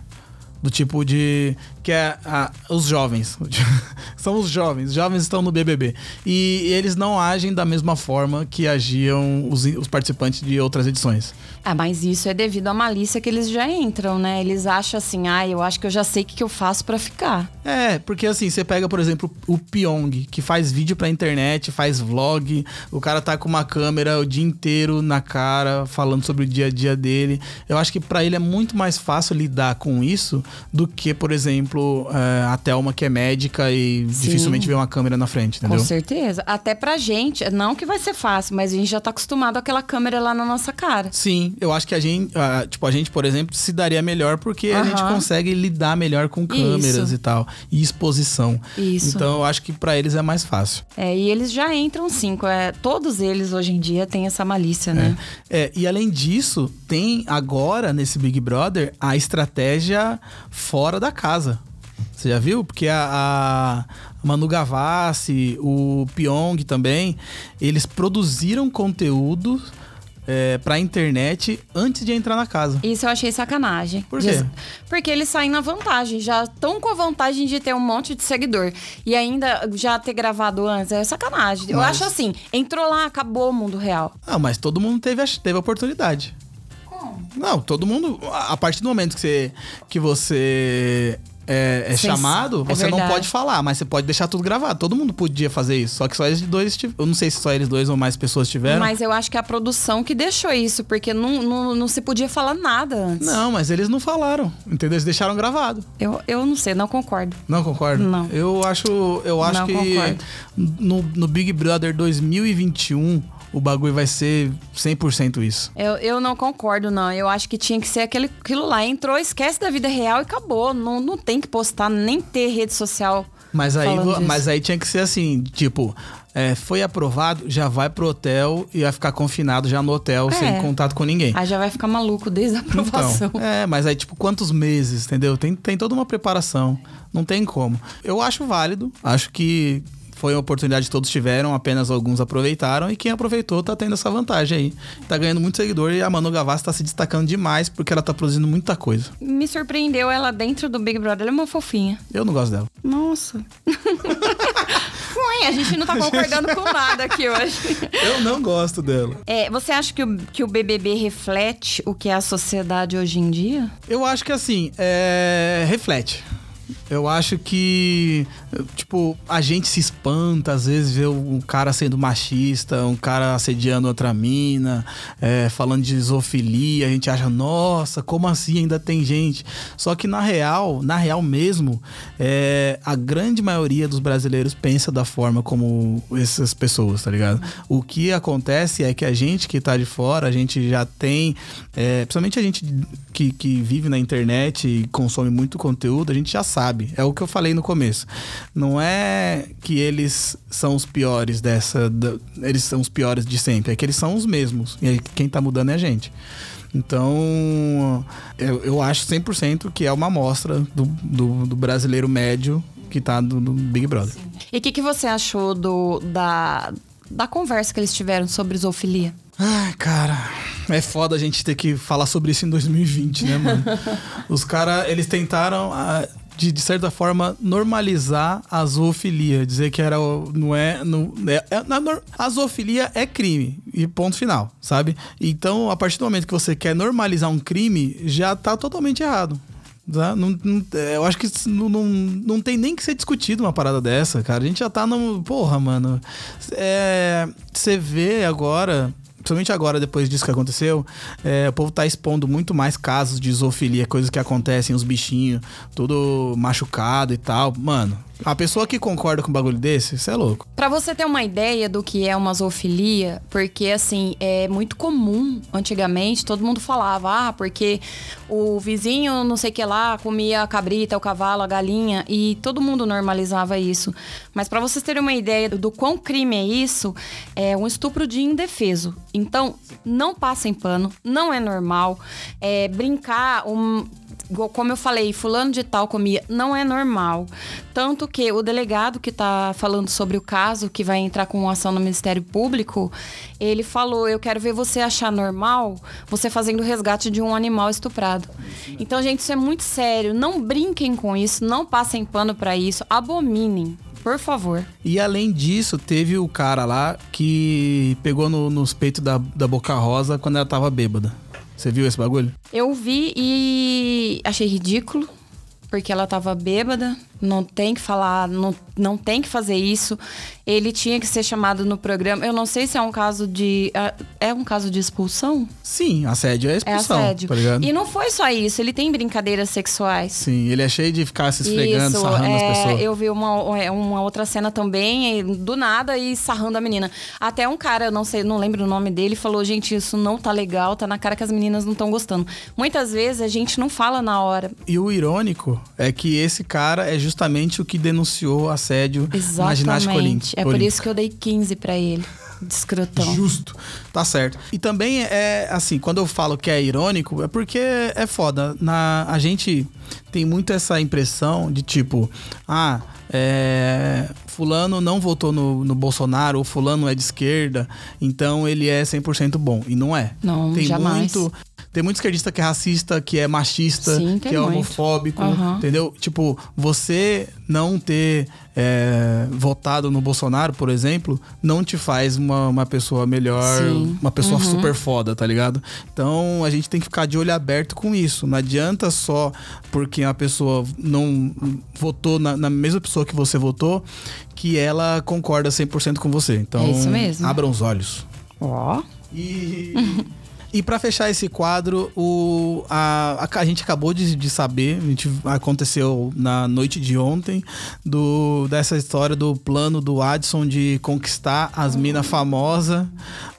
Speaker 2: Do tipo de. Que é a- os jovens. [LAUGHS] São os jovens. Os jovens estão no BBB. E eles não agem da mesma forma que agiam os, os participantes de outras edições.
Speaker 1: Ah, mas isso é devido à malícia que eles já entram, né? Eles acham assim, ah, eu acho que eu já sei o que, que eu faço pra ficar.
Speaker 2: É, porque assim, você pega, por exemplo, o Pyong, que faz vídeo pra internet, faz vlog, o cara tá com uma câmera o dia inteiro na cara, falando sobre o dia a dia dele. Eu acho que pra ele é muito mais fácil lidar com isso do que, por exemplo, é, a Thelma, que é médica e dificilmente vê uma câmera na frente, entendeu?
Speaker 1: Com certeza. Até pra gente, não que vai ser fácil, mas a gente já tá acostumado àquela câmera lá na nossa cara.
Speaker 2: Sim, eu acho que a gente, ah, tipo, a gente, por exemplo, se daria melhor porque a
Speaker 1: Aham.
Speaker 2: gente consegue lidar melhor com câmeras
Speaker 1: Isso.
Speaker 2: e tal, e exposição.
Speaker 1: Isso.
Speaker 2: Então eu acho que pra eles é mais fácil.
Speaker 1: É, e eles já entram sim. É, todos eles hoje em dia têm essa malícia, né?
Speaker 2: É, e além disso, tem agora nesse Big Brother a estratégia fora da casa. Você já viu? Porque a, a Manu Gavassi, o Pyong também, eles produziram conteúdo é, pra internet antes de entrar na casa.
Speaker 1: Isso eu achei sacanagem.
Speaker 2: Por quê?
Speaker 1: Porque eles saem na vantagem, já estão com a vantagem de ter um monte de seguidor. E ainda já ter gravado antes é sacanagem. Eu
Speaker 2: Mas-
Speaker 1: acho assim, entrou lá, acabou o mundo real.
Speaker 2: Ah, mas todo mundo teve a, teve a oportunidade.
Speaker 1: Como?
Speaker 2: Não, todo mundo. A a partir do momento que você, que você é, é chamado,
Speaker 1: é
Speaker 2: você não
Speaker 1: verdade.
Speaker 2: pode falar, mas você pode deixar tudo gravado. Todo mundo podia fazer isso. Só que só eles dois. Eu não sei se só eles dois ou mais pessoas tiveram.
Speaker 1: Mas eu acho que é a produção que deixou isso, porque não, não, não se podia falar nada antes.
Speaker 2: Não, mas eles não falaram. Entendeu? Eles deixaram gravado.
Speaker 1: Eu, eu não sei, não concordo.
Speaker 2: Não concordo?
Speaker 1: Não.
Speaker 2: Eu acho, eu acho
Speaker 1: Não
Speaker 2: que
Speaker 1: concordo.
Speaker 2: no, no Big Brother 2021 o bagulho vai ser 100% isso.
Speaker 1: Eu, eu não concordo, não. Eu acho que tinha que ser aquele, aquilo lá. Entrou, esquece da vida real e acabou. Não, não tem que postar, nem ter rede social.
Speaker 2: Mas aí, mas aí tinha que ser assim, tipo, é, foi aprovado, já vai pro hotel e vai ficar confinado já no hotel,
Speaker 1: É.
Speaker 2: sem contato com ninguém.
Speaker 1: Aí já vai ficar maluco desde a aprovação.
Speaker 2: Então, é, mas aí, tipo, quantos meses, entendeu? Tem, tem toda uma preparação. Não tem como. Eu acho válido. Acho que foi uma oportunidade que todos tiveram, apenas alguns aproveitaram. E quem aproveitou tá tendo essa vantagem aí. Tá ganhando muito seguidor e a Manu Gavassi tá se destacando demais porque ela tá produzindo muita coisa.
Speaker 1: Me surpreendeu ela dentro do Big Brother. Ela é uma fofinha.
Speaker 2: Eu não gosto dela.
Speaker 1: Nossa. [LAUGHS] Ué, a gente não tá concordando com nada aqui hoje.
Speaker 2: Eu não gosto dela.
Speaker 1: É, você acha que o, que o BBB reflete o que é a sociedade hoje em dia?
Speaker 2: Eu acho que assim, é... reflete. Eu acho que, tipo, a gente se espanta, às vezes, ver um cara sendo machista, um cara assediando outra mina, é, falando de zoofilia, a gente acha, nossa, como assim ainda tem gente? Só que na real, na real mesmo, é, a grande maioria dos brasileiros pensa da forma como essas pessoas, tá ligado? O que acontece é que a gente que tá de fora, a gente já tem, é, principalmente a gente que, que vive na internet e consome muito conteúdo, a gente já sabe. É o que eu falei no começo. Não é que eles são os piores dessa. da- eles são os piores de sempre, é que eles são os mesmos. E aí quem tá mudando é a gente. Então, eu, eu acho 100% que é uma amostra do, do, do brasileiro médio que tá do, do Big Brother.
Speaker 1: E o que, que você achou do, da, da conversa que eles tiveram sobre zoofilia?
Speaker 2: Ai, cara, é foda a gente ter que falar sobre isso em 2020, né, mano? [LAUGHS] Os caras, eles tentaram. De, de certa forma, normalizar a zoofilia. Dizer que era. Não é. Não, é, é a zoofilia é crime. E ponto final, sabe? Então, a partir do momento que você quer normalizar um crime, já tá totalmente errado. Tá? Não, não, é, eu acho que não, não, não tem nem que ser discutido uma parada dessa, cara. A gente já tá no. Porra, mano. É, você vê agora principalmente agora, depois disso que aconteceu, é, o povo tá expondo muito mais casos de zoofilia, coisas que acontecem, os bichinhos, tudo machucado e tal. Mano, a pessoa que concorda com um bagulho desse, isso é louco.
Speaker 1: Pra você ter uma ideia do que é uma zoofilia, porque assim, é muito comum antigamente, todo mundo falava, ah, porque o vizinho não sei que lá comia a cabrita, o cavalo, a galinha, e todo mundo normalizava isso. Mas para vocês terem uma ideia do quão crime é isso, é um estupro de indefeso. Então, não passem pano, não é normal. É, brincar, um, como eu falei, fulano de tal comia, não é normal. Tanto que o delegado que está falando sobre o caso, que vai entrar com ação no Ministério Público, ele falou: Eu quero ver você achar normal você fazendo o resgate de um animal estuprado. Então, gente, isso é muito sério. Não brinquem com isso, não passem pano para isso, abominem. Por favor.
Speaker 2: E além disso, teve o cara lá que pegou no, nos peitos da, da Boca Rosa quando ela tava bêbada. Você viu esse bagulho?
Speaker 1: Eu vi e achei ridículo, porque ela tava bêbada não tem que falar, não, não tem que fazer isso. Ele tinha que ser chamado no programa. Eu não sei se é um caso de. É, é um caso de expulsão?
Speaker 2: Sim, assédio é expulsão. É assédio. Tá
Speaker 1: e não foi só isso, ele tem brincadeiras sexuais.
Speaker 2: Sim, ele é cheio de ficar se esfregando, isso, sarrando é, as pessoas.
Speaker 1: Eu vi uma, é, uma outra cena também, do nada, e sarrando a menina. Até um cara, eu não sei, não lembro o nome dele, falou: gente, isso não tá legal, tá na cara que as meninas não estão gostando. Muitas vezes a gente não fala na hora.
Speaker 2: E o irônico é que esse cara é justamente o que denunciou assédio Exatamente. na ginástica olímpica.
Speaker 1: É por isso que eu dei 15 para ele. Descrotão.
Speaker 2: Justo. Tá certo. E também é assim, quando eu falo que é irônico, é porque é foda. Na, a gente tem muito essa impressão de tipo, ah, é, fulano não votou no, no Bolsonaro, ou fulano é de esquerda, então ele é 100% bom. E não é.
Speaker 1: Não,
Speaker 2: tem
Speaker 1: jamais.
Speaker 2: muito tem muito esquerdista que é racista, que é machista,
Speaker 1: Sim,
Speaker 2: que é homofóbico, uhum. entendeu? Tipo, você não ter é, votado no Bolsonaro, por exemplo, não te faz uma, uma pessoa melhor, Sim. uma pessoa uhum. super foda, tá ligado? Então a gente tem que ficar de olho aberto com isso. Não adianta só porque a pessoa não votou na, na mesma pessoa que você votou, que ela concorda 100% com você. Então,
Speaker 1: é isso mesmo.
Speaker 2: abram os olhos.
Speaker 1: Ó. Oh.
Speaker 2: E. [LAUGHS] E para fechar esse quadro, o, a, a, a gente acabou de, de, saber, gente, aconteceu na noite de ontem, do, dessa história do plano do Adson de conquistar as minas famosas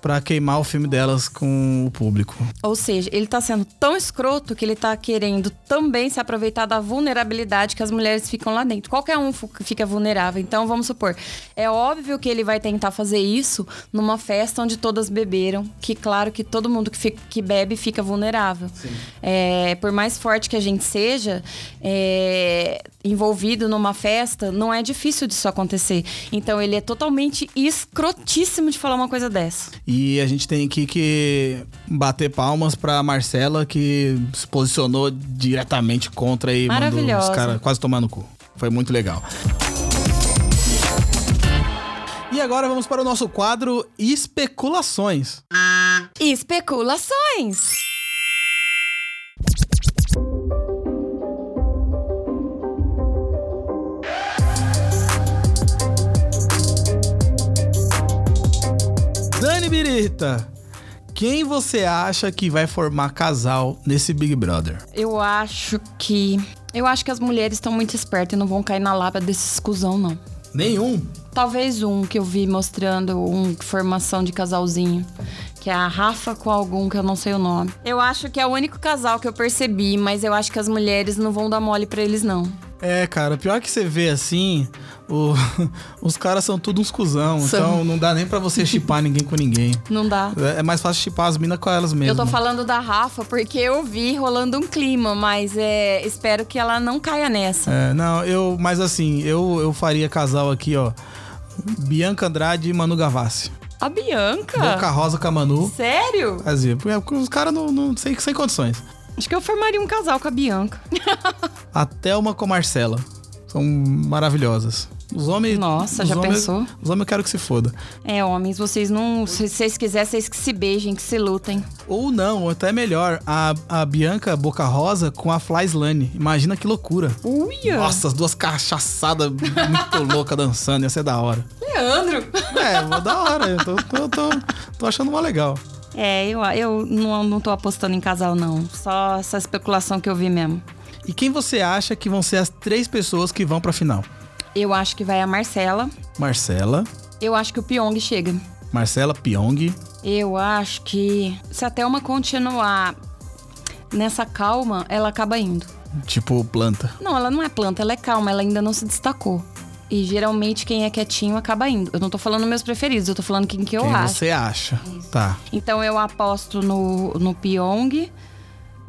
Speaker 2: para queimar o filme delas com o público.
Speaker 1: Ou seja, ele tá sendo tão escroto que ele tá querendo também se aproveitar da vulnerabilidade que as mulheres ficam lá dentro. Qualquer um fica vulnerável. Então, vamos supor, é óbvio que ele vai tentar fazer isso numa festa onde todas beberam, que claro que todo mundo que fica, que bebe fica vulnerável. É, por mais forte que a gente seja, é, envolvido numa festa, não é difícil disso acontecer. Então ele é totalmente escrotíssimo de falar uma coisa dessa.
Speaker 2: E a gente tem aqui que bater palmas pra Marcela, que se posicionou diretamente contra e mandou os caras quase tomar no cu. Foi muito legal. E agora vamos para o nosso quadro Especulações.
Speaker 1: Especulações!
Speaker 2: Dani Birita, quem você acha que vai formar casal nesse Big Brother?
Speaker 1: Eu acho que. Eu acho que as mulheres estão muito espertas e não vão cair na lábia desses cuzão, não.
Speaker 2: Nenhum?
Speaker 1: Talvez um que eu vi mostrando uma formação de casalzinho. Que é a Rafa com algum que eu não sei o nome. Eu acho que é o único casal que eu percebi, mas eu acho que as mulheres não vão dar mole para eles, não.
Speaker 2: É, cara, pior que você vê assim, o, [LAUGHS] os caras são tudo uns cuzão, são. então não dá nem para você chipar ninguém com ninguém. [LAUGHS]
Speaker 1: Não dá.
Speaker 2: É, é mais fácil chipar as minas com elas mesmas.
Speaker 1: Eu tô falando da Rafa porque eu vi rolando um clima, mas é, espero que ela não caia nessa.
Speaker 2: É, não, eu, mas assim, eu, eu faria casal aqui, ó. Bianca Andrade e Manu Gavassi.
Speaker 1: A Bianca?
Speaker 2: Boca Rosa com a Manu.
Speaker 1: Sério?
Speaker 2: Fazia. Porque os caras não, não sem, sem condições.
Speaker 1: Acho que eu formaria um casal com a Bianca. [LAUGHS]
Speaker 2: A Thelma com a Marcela. São maravilhosas. Os homens.
Speaker 1: Nossa,
Speaker 2: os
Speaker 1: já
Speaker 2: homens-
Speaker 1: pensou?
Speaker 2: Os homens eu quero que se foda.
Speaker 1: É, homens, vocês não. Se vocês quiserem, vocês que se beijem, que se lutem.
Speaker 2: Ou não, ou até melhor, a, a Bianca Boca Rosa com a Fly Slane. Imagina que loucura.
Speaker 1: Uia!
Speaker 2: Nossa, as duas cachaçadas muito [LAUGHS] loucas dançando, ia ser da hora.
Speaker 1: Leandro!
Speaker 2: É, da hora. Eu tô, tô, tô, tô achando mó legal.
Speaker 1: É, eu, eu não, não tô apostando em casal, não. Só essa especulação que eu vi mesmo.
Speaker 2: E quem você acha que vão ser as três pessoas que vão pra final?
Speaker 1: Eu acho que vai a Marcela.
Speaker 2: Marcela,
Speaker 1: Eu acho que o Pyong chega.
Speaker 2: Marcela Pyong,
Speaker 1: Eu acho que se a Thelma continuar nessa calma, ela acaba indo.
Speaker 2: tipo planta.
Speaker 1: Não, ela não é planta, ela é calma, ela ainda não se destacou. E geralmente quem é quietinho acaba indo. Eu não tô falando meus preferidos, eu tô falando quem que eu
Speaker 2: quem
Speaker 1: acho.
Speaker 2: você acha? Tá.
Speaker 1: Então eu aposto no, no Pyong,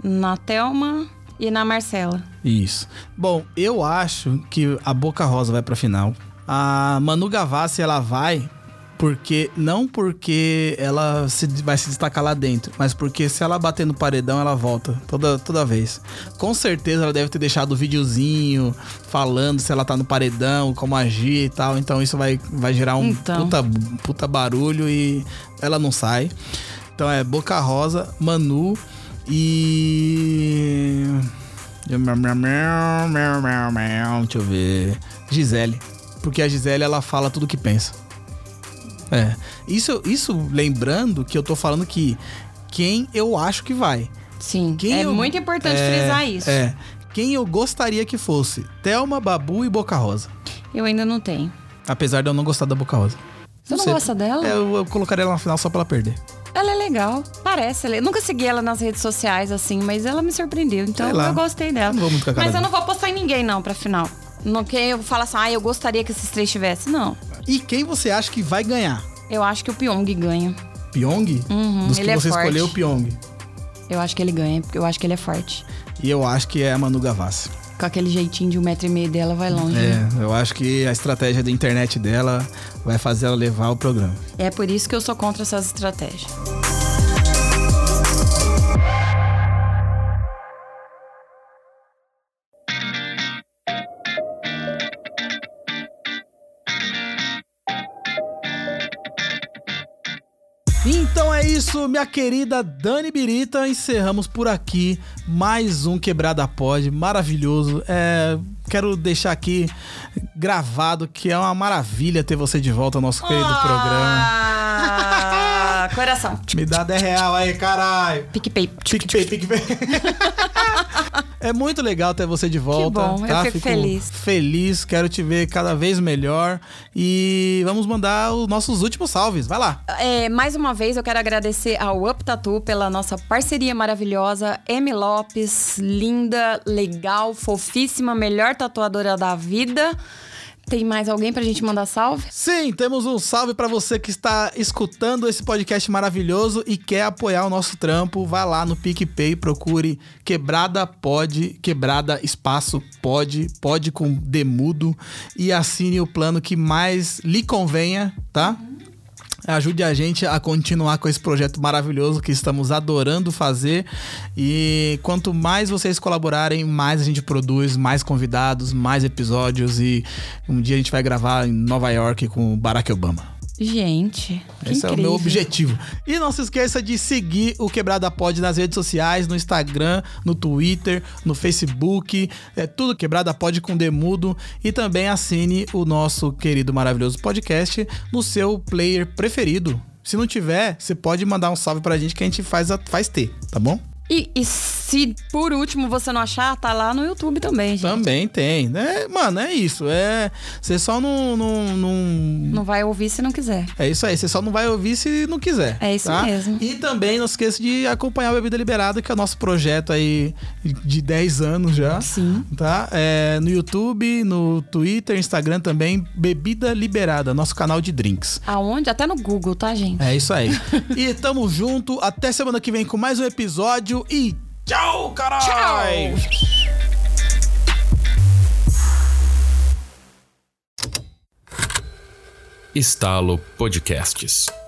Speaker 1: na Thelma e na Marcela.
Speaker 2: Isso. Bom, eu acho que a Boca Rosa vai pra final. A Manu Gavassi, ela vai porque não porque ela se- vai se destacar lá dentro, mas porque se ela bater no paredão, ela volta toda, toda vez. Com certeza ela deve ter deixado o videozinho falando se ela tá no paredão, como agir e tal. Então isso vai, vai gerar um
Speaker 1: Então.
Speaker 2: puta, puta barulho e ela não sai. Então é Boca Rosa, Manu e. Deixa eu ver. Gisele. Porque a Gisele ela fala tudo que pensa. É. Isso, isso lembrando que eu tô falando que quem eu acho que vai.
Speaker 1: Sim,
Speaker 2: Quem
Speaker 1: é
Speaker 2: eu-
Speaker 1: muito importante
Speaker 2: é,
Speaker 1: frisar isso.
Speaker 2: É. Quem eu gostaria que fosse? Thelma, Babu e Boca Rosa.
Speaker 1: Eu ainda não tenho.
Speaker 2: Apesar de eu não gostar da Boca Rosa.
Speaker 1: Você não
Speaker 2: sei.
Speaker 1: gosta dela?
Speaker 2: É, eu, eu colocaria ela na final só pra ela perder.
Speaker 1: Ela é legal, parece. ela- Eu nunca segui ela nas redes sociais, assim, mas ela me surpreendeu. Então eu gostei dela.
Speaker 2: Não vou muito com a cara
Speaker 1: mas eu não vou apostar em ninguém, não, pra final. Não que eu falo assim, ah, eu gostaria que esses três tivessem. Não.
Speaker 2: E quem você acha que vai ganhar?
Speaker 1: Eu acho que o Pyong ganha.
Speaker 2: Pyong?
Speaker 1: Uhum,
Speaker 2: Dos que
Speaker 1: é
Speaker 2: você
Speaker 1: forte.
Speaker 2: escolheu, Pyong.
Speaker 1: Eu acho que ele ganha, porque eu acho que ele é forte.
Speaker 2: E eu acho que é a Manu Gavassi.
Speaker 1: Com aquele jeitinho de um metro e meio dela, vai longe. né?
Speaker 2: É, eu acho que a estratégia da internet dela vai fazer ela levar o programa.
Speaker 1: É por isso que eu sou contra essas estratégias.
Speaker 2: Isso, minha querida Dani Birita. Encerramos por aqui mais um Quebrada Pod maravilhoso. É, quero deixar aqui gravado que é uma maravilha ter você de volta ao nosso querido programa.
Speaker 1: Ah, coração.
Speaker 2: Me dá 10 real aí, caralho.
Speaker 1: PicPay.
Speaker 2: PicPay, PicPay. É muito legal ter você de volta.
Speaker 1: bom, eu
Speaker 2: tá?
Speaker 1: fico feliz.
Speaker 2: Feliz, quero te ver cada vez melhor. E vamos mandar os nossos últimos salves. Vai lá.
Speaker 1: É, mais uma vez, eu quero agradecer ao Up Tattoo pela nossa parceria maravilhosa. M. Lopes, linda, legal, fofíssima, melhor tatuadora da vida. Tem mais alguém pra gente mandar salve?
Speaker 2: Sim, temos um salve pra você que está escutando esse podcast maravilhoso e quer apoiar o nosso trampo. Vai lá no PicPay, procure Quebrada Pod, Quebrada Espaço Pod, Pod com Demudo e assine o plano que mais lhe convenha, tá? Ajude a gente a continuar com esse projeto maravilhoso que estamos adorando fazer. E quanto mais vocês colaborarem, mais a gente produz, mais convidados, mais episódios. E um dia a gente vai gravar em Nova York com o Barack Obama.
Speaker 1: Gente,
Speaker 2: Esse é o
Speaker 1: incrível.
Speaker 2: meu objetivo. E não se esqueça de seguir o Quebrada Pod nas redes sociais, no Instagram, no Twitter, no Facebook. É tudo Quebrada Pod com Demudo. E também assine o nosso querido maravilhoso podcast no seu player preferido. Se não tiver, você pode mandar um salve pra gente que a gente faz, a- faz ter, tá bom?
Speaker 1: E, e se por último você não achar, tá lá no YouTube também, gente.
Speaker 2: Também tem. né? mano, é isso. É, você só não, não, não
Speaker 1: Não vai ouvir se não quiser.
Speaker 2: É isso aí, você só não vai ouvir se não quiser.
Speaker 1: É isso
Speaker 2: tá?
Speaker 1: mesmo.
Speaker 2: E também não esqueça de acompanhar o Bebida Liberada, que é o nosso projeto aí de 10 anos já.
Speaker 1: Sim.
Speaker 2: Tá? É, no YouTube, no Twitter, Instagram também, Bebida Liberada, nosso canal de drinks.
Speaker 1: Aonde? Até no Google, tá, gente?
Speaker 2: É isso aí. [LAUGHS] e tamo junto. Até semana que vem com mais um episódio e tchau, caralho!
Speaker 1: Tchau!
Speaker 3: Estalo Podcasts.